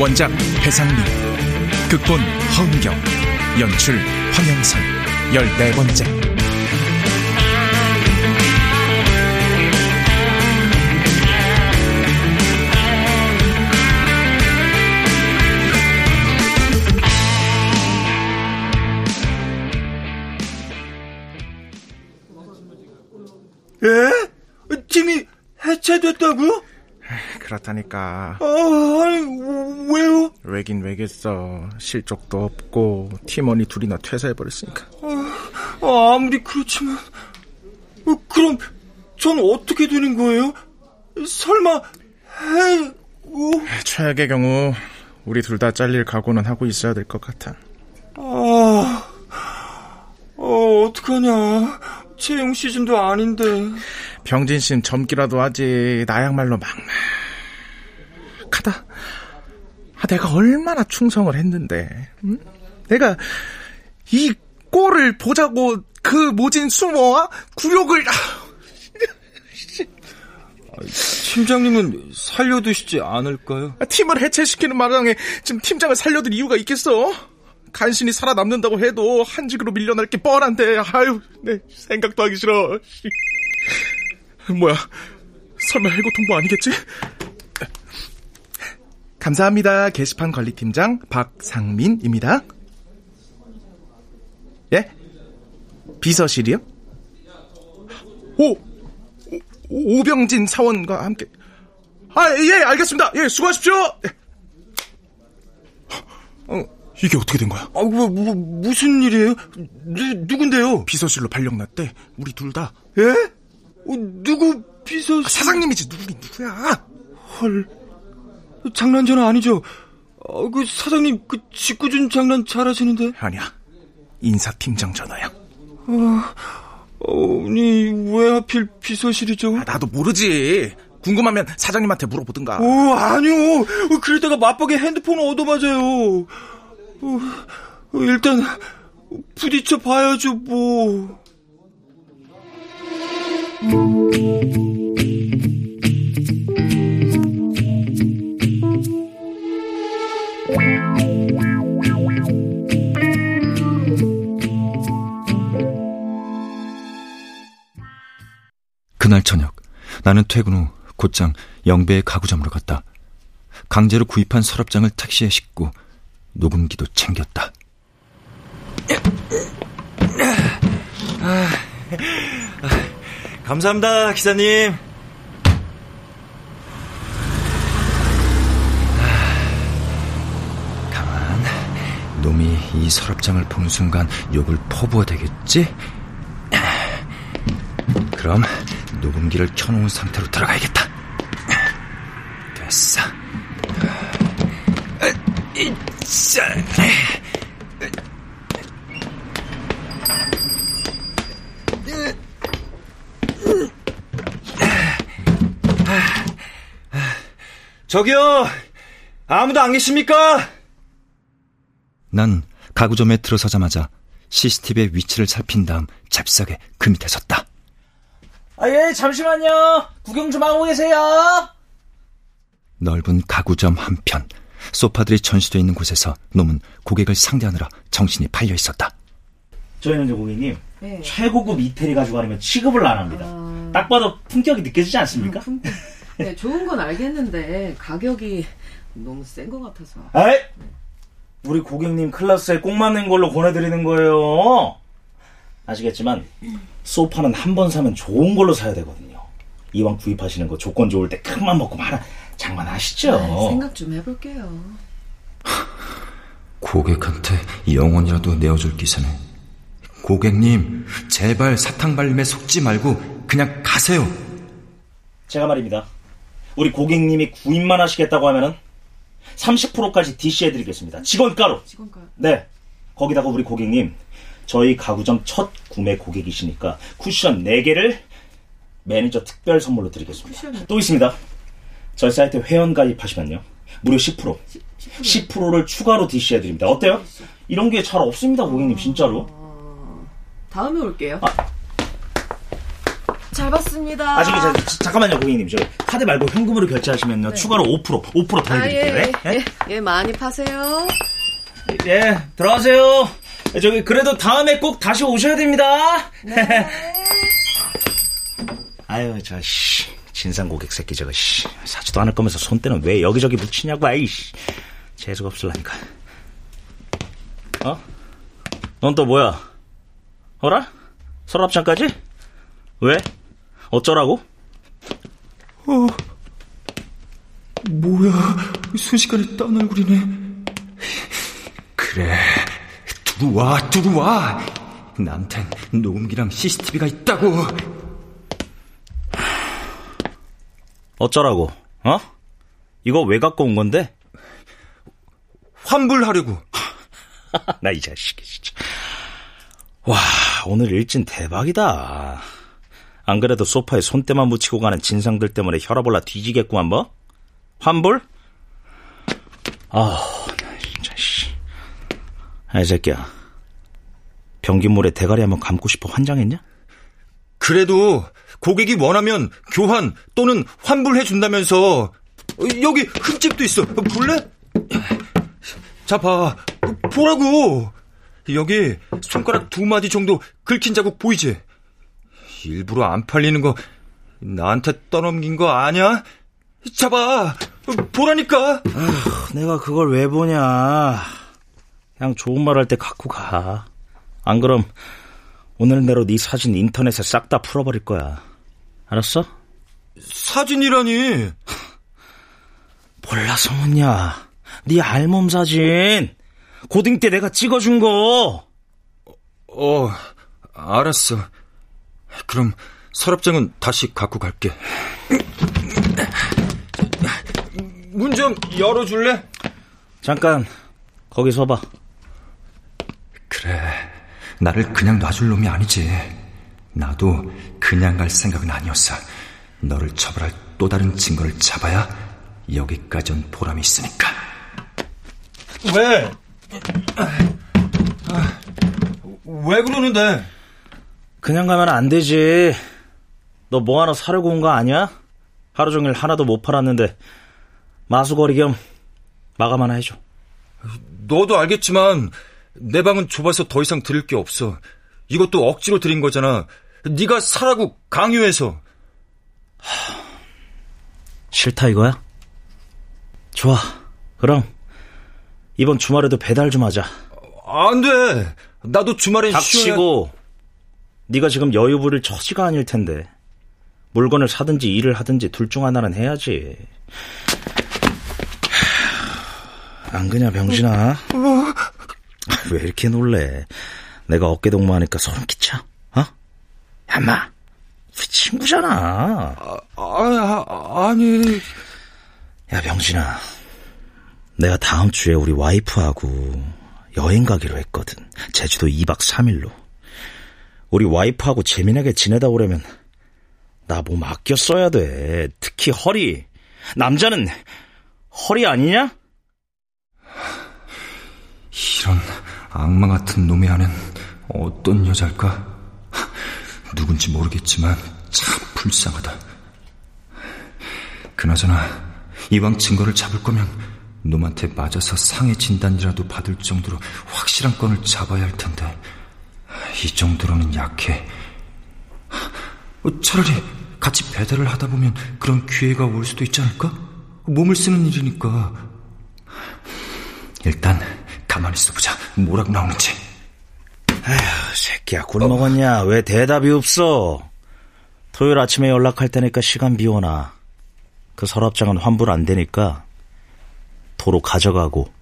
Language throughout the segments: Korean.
원작 배상민, 극본 허은경, 연출 황영선, 열네 번째. 예? 팀이 해체됐다고? 그렇다니까. 아, 왜요? 왜긴 왜겠어. 실적도 없고 팀원이 둘이나 퇴사해버렸으니까. 아, 아무리 그렇지만 어, 그럼 전 어떻게 되는 거예요? 설마 해... 어? 최악의 경우 우리 둘 다 잘릴 각오는 하고 있어야 될 것 같아. 아, 어, 어떡하냐. 채용 시즌도 아닌데. 병진 씨는 젊기라도 하지 나야말로 막 막하다. 아, 내가 얼마나 충성을 했는데, 응? 내가 이 꼴을 보자고 그 모진 수모와 굴욕을 팀장님은 살려두시지 않을까요? 아, 팀을 해체시키는 마당에 지금 팀장을 살려둘 이유가 있겠어? 간신히 살아남는다고 해도 한직으로 밀려날 게 뻔한데 아유 내 생각도 하기 싫어 뭐야 설마 해고 통보 아니겠지? 감사합니다 게시판 관리팀장 박상민입니다 예? 비서실이요? 오, 오 오병진 사원과 함께 아 예 알겠습니다 예 수고하십시오 어, 이게 어떻게 된 거야? 아, 뭐, 뭐, 무슨 일이에요? 누, 누군데요? 비서실로 발령났대. 우리 둘 다. 예? 어, 누구 비서실? 아, 사장님이지 누구긴 누구야? 헐. 장난 전화 아니죠? 어, 그 사장님 그 직구준 장난 잘하시는데. 아니야. 인사팀장 전화야. 어, 아니 왜 하필 비서실이죠? 아, 나도 모르지. 궁금하면 사장님한테 물어보든가. 오, 아니요. 그러다가 맞박에 핸드폰 얻어맞아요. 어, 일단 부딪혀 봐야죠, 뭐. 나는 퇴근 후 곧장 영배의 가구점으로 갔다. 강제로 구입한 서랍장을 택시에 싣고 녹음기도 챙겼다. 감사합니다, 기사님. 가만. 놈이 이 서랍장을 보는 순간 욕을 퍼부어 되겠지? 그럼 녹음기를 켜놓은 상태로 들어가야겠다. 됐어. 저기요, 아무도 안 계십니까? 난 가구점에 들어서자마자 CCTV의 위치를 살핀 다음 잽싸게 그 밑에 섰다. 아, 예, 잠시만요. 구경 좀 하고 계세요. 넓은 가구점 한편 소파들이 전시되어 있는 곳에서 놈은 고객을 상대하느라 정신이 팔려 있었다. 저희는 이제 고객님 네. 최고급 이태리 가지고 아니면 취급을 안 합니다. 딱 봐도 품격이 느껴지지 않습니까? 네, 좋은 건 알겠는데 가격이 너무 센 것 같아서. 아이, 우리 고객님 클래스에 꼭 맞는 걸로 권해드리는 거예요. 아시겠지만 소파는 한 번 사면 좋은 걸로 사야 되거든요. 이왕 구입하시는 거 조건 좋을 때 큰맘 먹고 말아 장만하시죠. 아, 생각 좀 해볼게요. 고객한테 영원이라도 내어줄 기세네. 고객님, 제발 사탕 발림에 속지 말고 그냥 가세요. 제가 말입니다. 우리 고객님이 구입만 하시겠다고 하면은 30%까지 DC해드리겠습니다. 직원가로. 직원가. 네. 거기다가 우리 고객님 저희 가구점 첫 구매 고객이시니까 쿠션 4개를 매니저 특별 선물로 드리겠습니다. 쿠션이요? 또 있습니다. 저희 사이트 회원 가입하시면요. 무려 10%. 10%를 추가로 DC해 드립니다. 어때요? 이런 게 잘 없습니다, 고객님, 진짜로. 다음에 올게요. 잘 봤습니다. 아, 저, 저, 잠깐만요, 고객님. 저, 카드 말고 현금으로 결제하시면요. 추가로 5%, 5% 더 해 드릴게요. 아, 예, 예? 예, 예, 많이 파세요. 예, 들어가세요. 저기, 그래도 다음에 꼭 다시 오셔야 됩니다. 네. 아유, 저, 씨. 진상 고객 새끼 저거, 씨. 사지도 않을 거면서 손때는 왜 여기저기 묻히냐고, 아이씨. 재수가 없을라니까. 어? 넌 또 뭐야? 어라? 서랍장까지? 왜? 어쩌라고? 뭐야, 순식간에 딴 얼굴이네. 그래, 들어와, 들어와. 나한텐 녹음기랑 CCTV가 있다고. 어쩌라고? 어? 이거 왜 갖고 온 건데? 환불하려고. 나 이 자식이 진짜. 와, 오늘 일진 대박이다. 안 그래도 소파에 손때만 묻히고 가는 진상들 때문에 혈압 올라 뒤지겠구만 뭐? 환불? 아우, 나 진짜 씨. 아이 새끼야. 변기물에 대가리 한번 감고 싶어 환장했냐? 그래도 고객이 원하면 교환 또는 환불해 준다면서 어, 여기 흠집도 있어. 볼래? 자 봐. 보라고. 여기 손가락 두 마디 정도 긁힌 자국 보이지? 일부러 안 팔리는 거 나한테 떠넘긴 거 아냐? 잡아. 보라니까. 내가 그걸 왜 보냐. 그냥 좋은 말 할 때 갖고 가. 안 그럼 오늘 내로 네 사진 인터넷에 싹 다 풀어버릴 거야. 알았어? 사진이라니. 몰라서 묻냐. 네 알몸 사진. 고딩 때 내가 찍어준 거. 어, 알았어. 그럼 서랍장은 다시 갖고 갈게. 문 좀 열어줄래? 잠깐 거기 서봐. 나를 그냥 놔줄 놈이 아니지. 나도 그냥 갈 생각은 아니었어. 너를 처벌할 또 다른 증거를 잡아야 여기까지 온 보람이 있으니까. 왜? 왜 그러는데? 그냥 가면 안 되지. 너 뭐 하나 사려고 온 거 아니야? 하루 종일 하나도 못 팔았는데 마수거리 겸 마감 하나 해줘. 너도 알겠지만 내 방은 좁아서 더 이상 드릴 게 없어. 이것도 억지로 드린 거잖아. 네가 사라고 강요해서. 싫다 이거야? 좋아. 그럼 이번 주말에도 배달 좀 하자. 안 돼. 나도 주말엔 쉬어야... 닥치고 네가 지금 여유 부릴 처지가 아닐 텐데 물건을 사든지 일을 하든지 둘 중 하나는 해야지. 안 그냐 병신아? 왜 이렇게 놀래? 내가 어깨 동무 하니까 소름 끼쳐? 어? 야마, 우리 친구잖아. 아, 아, 아니. 야 병신아, 내가 다음 주에 우리 와이프하고 여행 가기로 했거든. 제주도 2박 3일로. 우리 와이프하고 재미나게 지내다 오려면 나 몸 아껴 써야 돼. 특히 허리. 남자는 허리 아니냐? 이런 악마 같은 놈의 아는 어떤 여자일까? 누군지 모르겠지만 참 불쌍하다. 그나저나 이왕 증거를 잡을 거면 놈한테 맞아서 상해 진단이라도 받을 정도로 확실한 건을 잡아야 할 텐데 이 정도로는 약해. 어, 차라리 같이 배달을 하다 보면 그런 기회가 올 수도 있지 않을까? 몸을 쓰는 일이니까. 일단 가만히 있어보자. 뭐라고 나오는지. 에휴, 새끼야, 굴 먹었냐? 왜 대답이 없어? 토요일 아침에 연락할 테니까 시간 비워놔. 그 서랍장은 환불 안 되니까 도로 가져가고.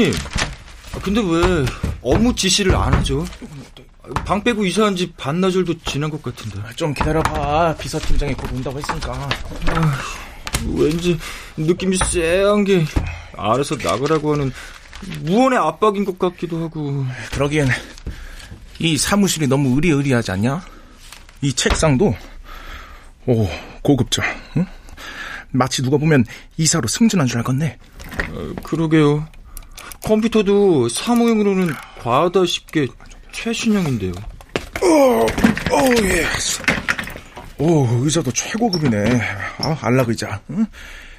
팀장님, 근데 왜 업무 지시를 안 하죠? 방 빼고 이사한 지 반나절도 지난 것 같은데. 좀 기다려봐. 비서팀장이 곧 온다고 했으니까. 왠지 느낌이 쎄한 게 알아서 나가라고 하는 무언의 압박인 것 같기도 하고. 그러기엔 이 사무실이 너무 의리의리하지 않냐? 이 책상도 오 고급져. 응? 마치 누가 보면 이사로 승진한 줄 알겠네. 어, 그러게요. 컴퓨터도 사무용으로는 과하다 싶게 최신형인데요. 오, 오, 예. 오, 의자도 최고급이네. 아, 안락 의자. 응?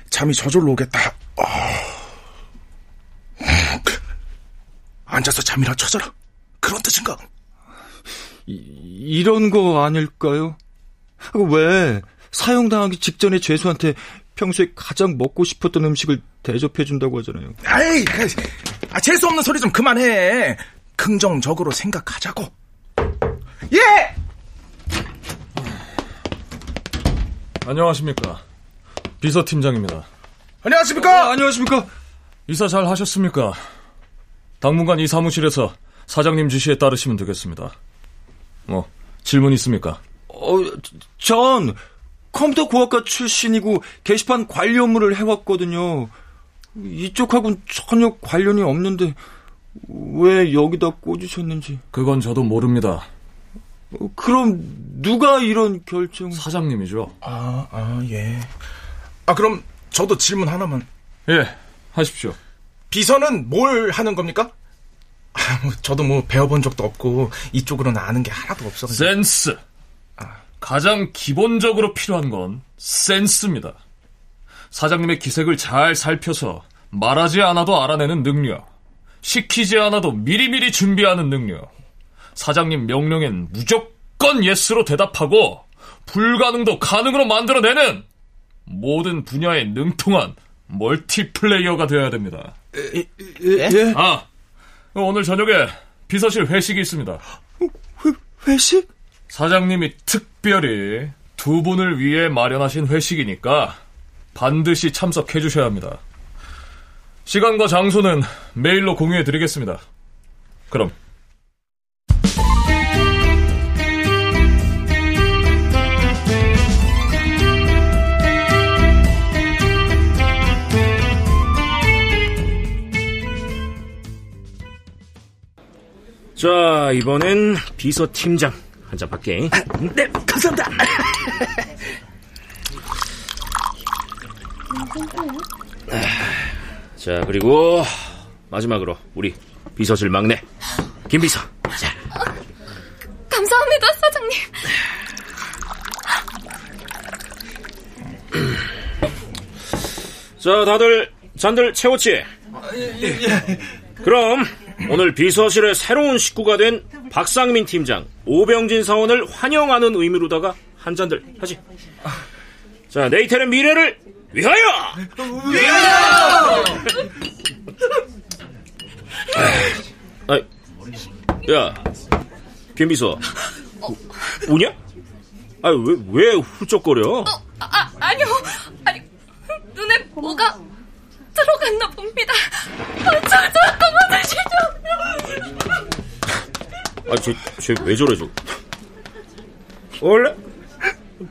잠이 저절로 오겠다. 아. 앉아서 잠이나 쳐져라. 그런 뜻인가? 이, 이런 거 아닐까요? 왜 사용당하기 직전에 죄수한테 평소에 가장 먹고 싶었던 음식을 대접해준다고 하잖아요. 아이, 그, 아, 재수 없는 소리 좀 그만해. 긍정적으로 생각하자고. 예! 안녕하십니까. 비서팀장입니다. 안녕하십니까? 어, 안녕하십니까? 이사 잘 하셨습니까? 당분간 이 사무실에서 사장님 지시에 따르시면 되겠습니다. 뭐, 질문 있습니까? 어, 전 컴퓨터 공학과 출신이고 게시판 관리 업무를 해왔거든요. 이쪽하고는 전혀 관련이 없는데 왜 여기다 꽂으셨는지. 그건 저도 모릅니다. 어, 그럼 누가 이런 결정? 사장님이죠. 아, 아, 예. 아, 그럼 저도 질문 하나만. 예, 하십시오. 비서는 뭘 하는 겁니까? 아, 뭐 저도 뭐 배워본 적도 없고 이쪽으로는 아는 게 하나도 없어. 센스. 가장 기본적으로 필요한 건 센스입니다. 사장님의 기색을 잘 살펴서 말하지 않아도 알아내는 능력. 시키지 않아도 미리미리 준비하는 능력. 사장님 명령엔 무조건 예스로 대답하고 불가능도 가능으로 만들어내는 모든 분야에 능통한 멀티플레이어가 되어야 됩니다. 예? 예? 아, 오늘 저녁에 비서실 회식이 있습니다. 회, 회식? 사장님이 특별히 두 분을 위해 마련하신 회식이니까 반드시 참석해 주셔야 합니다. 시간과 장소는 메일로 공유해 드리겠습니다. 그럼 자, 이번엔 비서팀장 한잔 받게. 네, 감사합니다. 자, 그리고 마지막으로 우리 비서실 막내 김 비서. 자, 감사합니다, 사장님. 자, 다들 잔들 채웠지? 그럼 오늘 비서실의 새로운 식구가 된 박상민 팀장, 오병진 사원을 환영하는 의미로다가 한 잔들 하지. 자, 네이텔의 미래를 위하여! 위하여! 아, 야, 김 비서, 우, 냐 아, 왜, 왜 훌쩍거려? 어, 아, 아니요. 아니, 눈에 뭐가 들어갔나 봅니다. 아, 저, 잠깐만 하시죠. 아, 쟤, 쟤왜 저래, 저? 원래?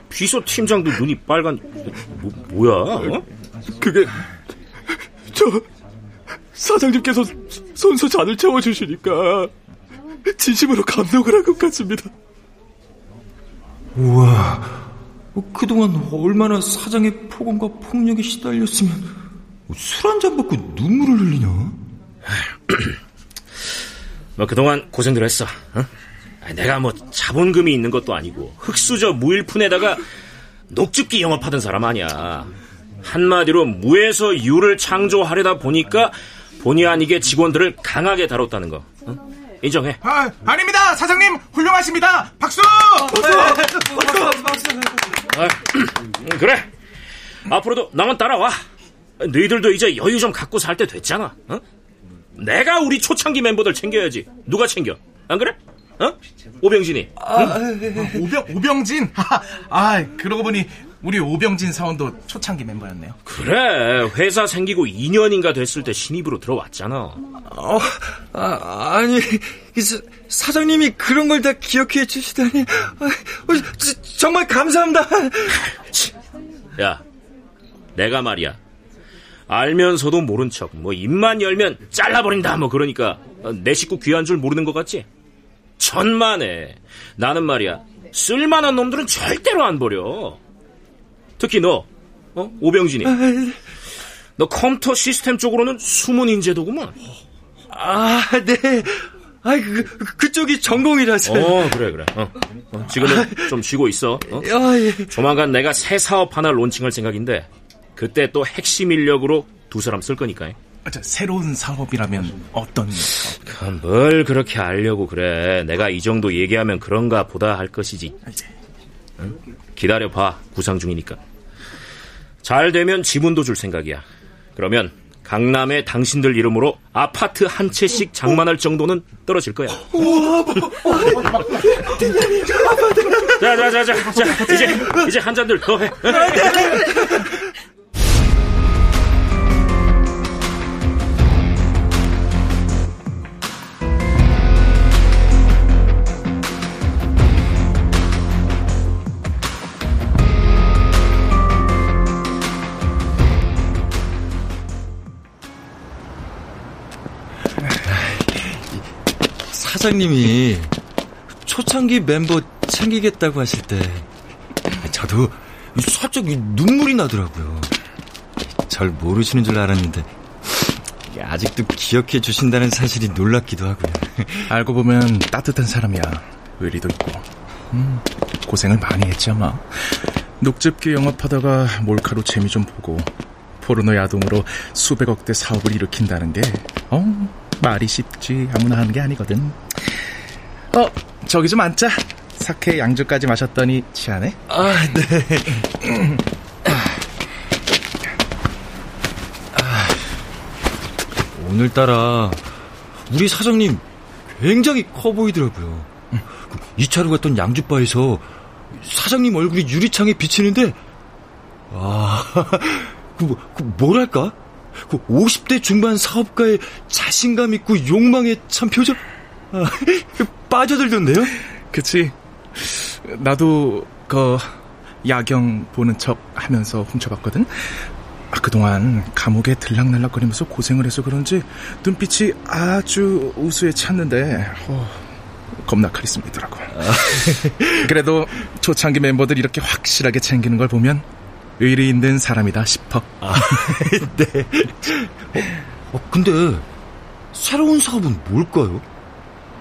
비서 팀장도 눈이 빨간, 뭐, 뭐야? 어? 그게 저 사장님께서 손수 잔을 채워주시니까 진심으로 감동을 한 것 같습니다. 우와, 뭐 그동안 얼마나 사장의 폭언과 폭력에 시달렸으면 술 한 잔 먹고 눈물을 흘리냐? 뭐 그동안 고생들 했어. 어? 내가 뭐 자본금이 있는 것도 아니고 흙수저 무일푼에다가 녹즙기 영업하던 사람 아니야. 한마디로 무에서 유를 창조하려다 보니까 본의 아니게 직원들을 강하게 다뤘다는 거. 어? 인정해. 아, 아닙니다. 사장님 훌륭하십니다. 박수! 아, 음, 그래. 앞으로도 나만 따라와. 너희들도 이제 여유 좀 갖고 살 때 됐잖아. 어? 내가 우리 초창기 멤버들 챙겨야지. 누가 챙겨? 안 그래? 어? 오병진이. 응? 오병 오병진. 아, 그러고 보니 우리 오병진 사원도 초창기 멤버였네요. 그래. 회사 생기고 2년인가 됐을 때 신입으로 들어왔잖아. 어, 아, 아니 사, 사장님이 그런 걸 다 기억해 주시다니 아, 어, 지, 정말 감사합니다. 야, 내가 말이야. 알면서도 모른 척, 뭐 입만 열면 잘라버린다, 뭐 그러니까 내 식구 귀한 줄 모르는 것 같지? 천만에 나는 말이야 쓸만한 놈들은 절대로 안 버려. 특히 너, 어? 오병진이. 너 컴퓨터 시스템 쪽으로는 숨은 인재도구만. 아, 네. 아, 그, 그쪽이 전공이라서. 어, 그래, 그래. 어. 어, 지금은 좀 쉬고 있어. 어? 아, 예. 조만간 내가 새 사업 하나 론칭할 생각인데, 그때 또 핵심 인력으로 두 사람 쓸 거니까. 저, 새로운 사업이라면 어떤 사업? 아, 뭘 그렇게 알려고 그래. 내가 이 정도 얘기하면 그런가 보다 할 것이지. 응? 기다려봐. 구상 중이니까. 잘 되면 지분도 줄 생각이야. 그러면 강남에 당신들 이름으로 아파트 한 채씩 장만할 정도는 떨어질 거야. 자, 자, 자, 자, 자, 이제, 이제 한 잔들 더 해. 사장님이 초창기 멤버 챙기겠다고 하실 때 저도 살짝 눈물이 나더라고요. 잘 모르시는 줄 알았는데 아직도 기억해 주신다는 사실이 놀랍기도 하고요. 알고 보면 따뜻한 사람이야. 의리도 있고. 음, 고생을 많이 했지 아마. 녹즙기 영업하다가 몰카로 재미 좀 보고 포르노 야동으로 수백억대 사업을 일으킨다는 게 어, 말이 쉽지 아무나 하는 게 아니거든. 어, 저기 좀 앉자. 사케 양주까지 마셨더니 취하네? 아, 네. 아, 오늘따라 우리 사장님 굉장히 커 보이더라고요. 이 차로 갔던 양주바에서 사장님 얼굴이 유리창에 비치는데 아, 그, 뭐, 그 뭐랄까? 그 50대 중반 사업가의 자신감 있고 욕망에 참 표정 아, 빠져들던데요? 그치. 나도 그 야경 보는 척 하면서 훔쳐봤거든. 아, 그동안 감옥에 들락날락거리면서 고생을 해서 그런지 눈빛이 아주 우수해 찼는데 어, 겁나 카리스마더라고. 그래도 초창기 멤버들 이렇게 확실하게 챙기는 걸 보면 의리 있는 사람이다 싶어. 아, 네. 어, 어, 근데 새로운 사업은 뭘까요?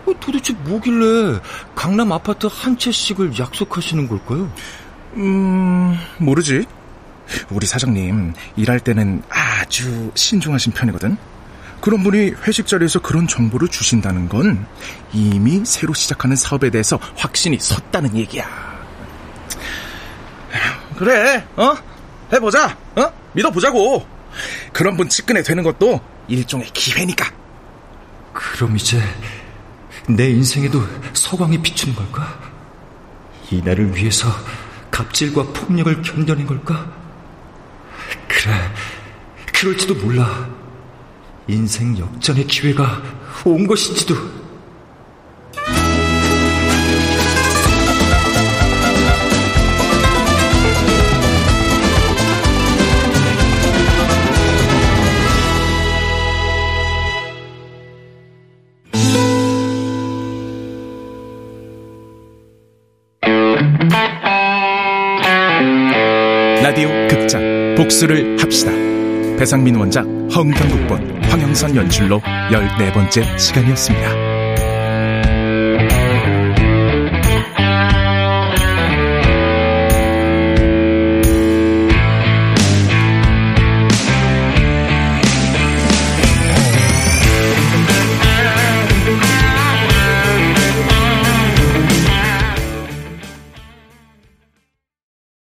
어, 도대체 뭐길래 강남 아파트 한 채씩을 약속하시는 걸까요? 음, 모르지. 우리 사장님 일할 때는 아주 신중하신 편이거든. 그런 분이 회식 자리에서 그런 정보를 주신다는 건 이미 새로 시작하는 사업에 대해서 확신이 섰다는 얘기야. 그래, 어? 해보자, 어? 믿어보자고. 그런 분 측근에 되는 것도 일종의 기회니까. 그럼 이제 내 인생에도 서광이 비추는 걸까? 이날을 위해서 갑질과 폭력을 견뎌낸 걸까? 그래, 그럴지도 몰라. 인생 역전의 기회가 온 것인지도. 라디오 극장 복수를 합시다. 배상민 원작, 허은경 극본, 황영선 연출로 14번째 시간이었습니다.